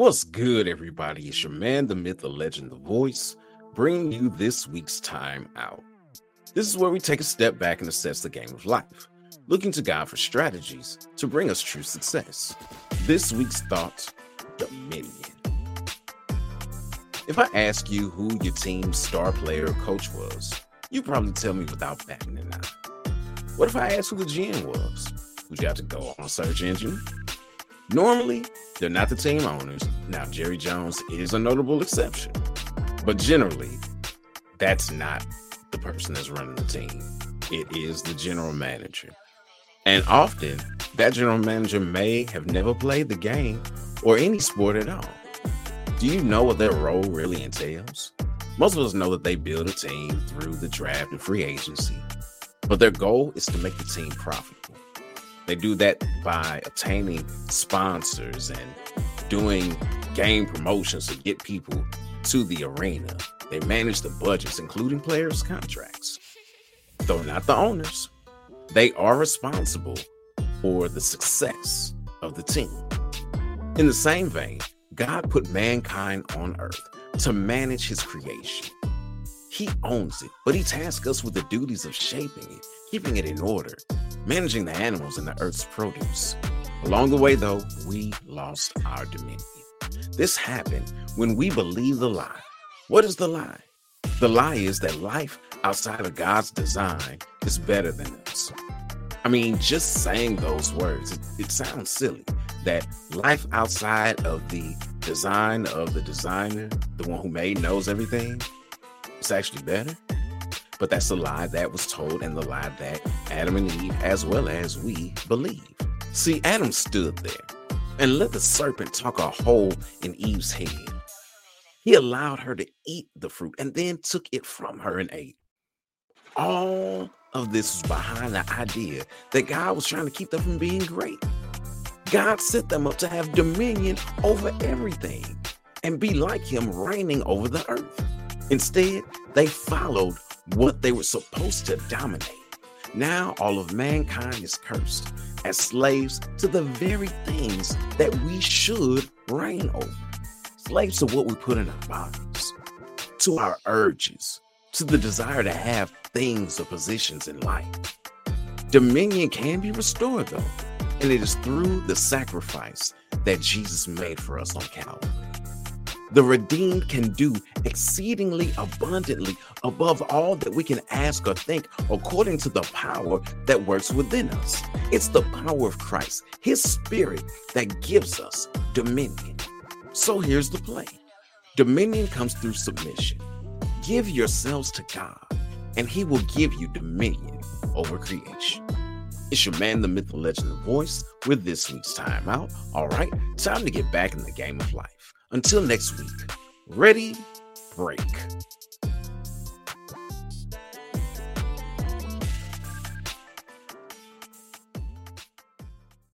What's good, everybody? It's your man, the myth, the legend, the voice, bringing you this week's time out. This is where we take a step back and assess the game of life, looking to God for strategies to bring us true success. This week's thought Dominion. If I ask you who your team's star player or coach was, you probably tell me without batting an eye. What if I ask who the GM was? Would you to go on search engine? Normally, they're not the team owners. Now, Jerry Jones is a notable exception, but generally, that's not the person that's running the team. It is the general manager. And often, that general manager may have never played the game or any sport at all. Do you know what their role really entails? Most of us know that they build a team through the draft and free agency, but their goal is to make the team profitable. They do that by obtaining sponsors and doing game promotions to get people to the arena. They manage the budgets, including players' contracts. Though not the owners, they are responsible for the success of the team. In the same vein, God put mankind on earth to manage his creation. He owns it, but he tasks us with the duties of shaping it, keeping it in order, managing the animals and the earth's produce. Along the way, though, we lost our dominion. This happened when we believed the lie. What is the lie? The lie is that life outside of God's design is better than us. I mean, just saying those words, it, it sounds silly that life outside of the design of the designer, the one who made, knows everything, is actually better. But that's the lie that was told and the lie that Adam and Eve, as well as we, believe. See, Adam stood there and let the serpent talk a hole in Eve's head. He allowed her to eat the fruit and then took it from her and ate. All of this was behind the idea that God was trying to keep them from being great. God set them up to have dominion over everything and be like Him reigning over the earth. Instead, they followed what they were supposed to dominate. Now all of mankind is cursed as slaves to the very things that we should reign over. Slaves to what we put in our bodies, to our urges, to the desire to have things or positions in life. Dominion can be restored though, and it is through the sacrifice that Jesus made for us on Calvary. The redeemed can do exceedingly abundantly above all that we can ask or think according to the power that works within us. It's the power of Christ, His Spirit, that gives us dominion. So here's the play dominion comes through submission. Give yourselves to God, and He will give you dominion over creation. It's your man, the myth, the legend, the voice, with this week's timeout. All right, time to get back in the game of life. Until next week, ready, break.